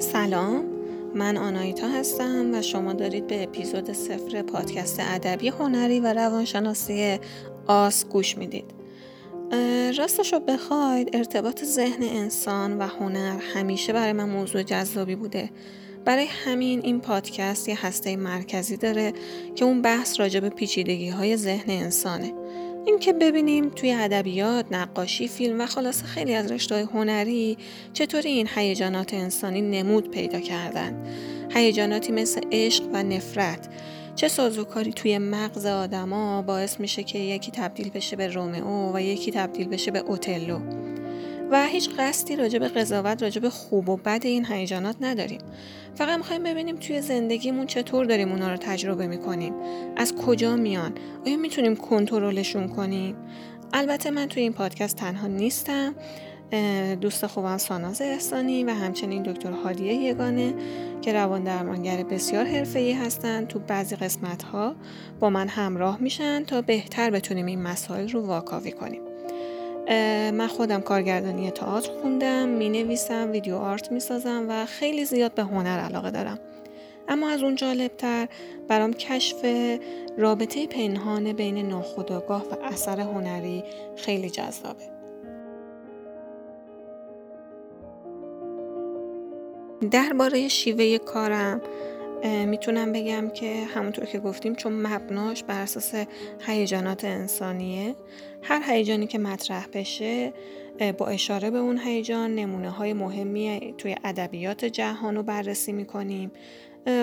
سلام. من آنایتا هستم و شما دارید به اپیزود سفر پادکست ادبی هنری و روانشناسی آس گوش می‌دید. راستش رو بخواید ارتباط ذهن انسان و هنر همیشه برای من موضوع جذابی بوده. برای همین این پادکست یه هسته مرکزی داره که اون بحث راجع به پیچیدگی های ذهن انسانه. اینکه ببینیم توی ادبیات، نقاشی، فیلم و خلاصه خیلی از رشته هنری چطوری این هیجانات انسانی نمود پیدا کردن. هیجاناتی مثل عشق و نفرت چه سازوکاری توی مغز آدما باعث میشه که یکی تبدیل بشه به رومئو و یکی تبدیل بشه به اوتلو و هیچ قصدی راجع به قضاوت راجع به خوب و بد این هیجانات نداریم. فقط می‌خوایم ببینیم توی زندگیمون چطور داریم اونا رو تجربه می‌کنیم. از کجا میان؟ آیا می‌تونیم کنترلشون کنیم؟ البته من توی این پادکست تنها نیستم. دوست خوبم ساناز احسانی و همچنین دکتر هادیه یگانه که روان درمانگر بسیار حرفه‌ای هستند تو بعضی قسمت ها با من همراه میشن تا بهتر بتونیم این مسائل رو واکاوی کنیم. من خودم کارگردانی تئاتر خوندم می نویسم ویدیو آرت می سازم و خیلی زیاد به هنر علاقه دارم. اما از اون جالبتر برام کشف رابطه پنهان بین ناخودآگاه و اثر هنری خیلی جذابه. درباره شیوه کارم می‌تونم بگم که همونطور که گفتیم چون مبناش بر اساس هیجانات انسانیه هر هیجانی که مطرح بشه با اشاره به اون هیجان نمونه های مهمی توی ادبیات جهان رو بررسی می‌کنیم.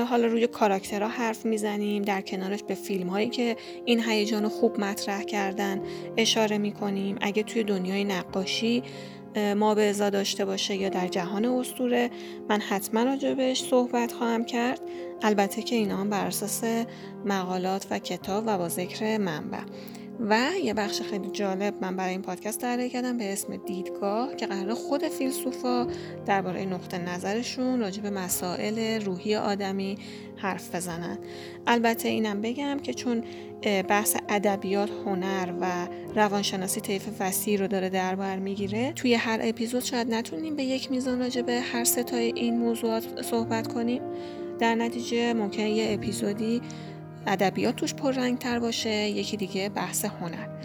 حالا روی کاراکترها حرف می‌زنیم در کنارش به فیلم هایی که این هیجان رو خوب مطرح کردن اشاره می‌کنیم. اگه توی دنیای نقاشی ما به ازا داشته باشه یا در جهان استوره من حتما راجبش صحبت خواهم کرد. البته که اینا هم بر اساس مقالات و کتاب و با ذکر منبع. و یه بخش خیلی جالب من برای این پادکست تعریف کردم به اسم دیدگاه که قرار خود فیلسوفا درباره نقطه نظرشون راجع به مسائل روحی آدمی حرف بزنن. البته اینم بگم که چون بحث ادبیات هنر و روانشناسی طیف وسیع رو داره در بر می‌گیره توی هر اپیزود شاید نتونیم به یک میزان راجع به هر ستای این موضوعات صحبت کنیم. در نتیجه ممکن یه اپیزودی ادبیات توش تر باشه یکی دیگه بحث هنر.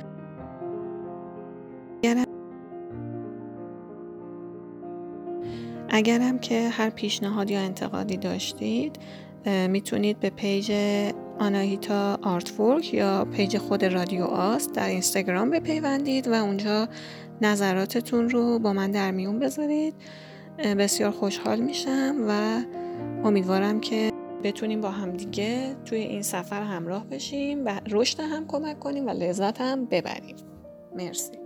اگرم که هر پیشنهاد یا انتقادی داشتید می‌تونید به پیج آناهیتا آرتورک یا پیج خود رادیو آست در اینستاگرام بپیوندید و اونجا نظراتتون رو با من در میون بذارید. بسیار خوشحال میشم و امیدوارم که بتونیم با هم دیگه توی این سفر همراه بشیم و رشد هم کمک کنیم و لذت هم ببریم. مرسی.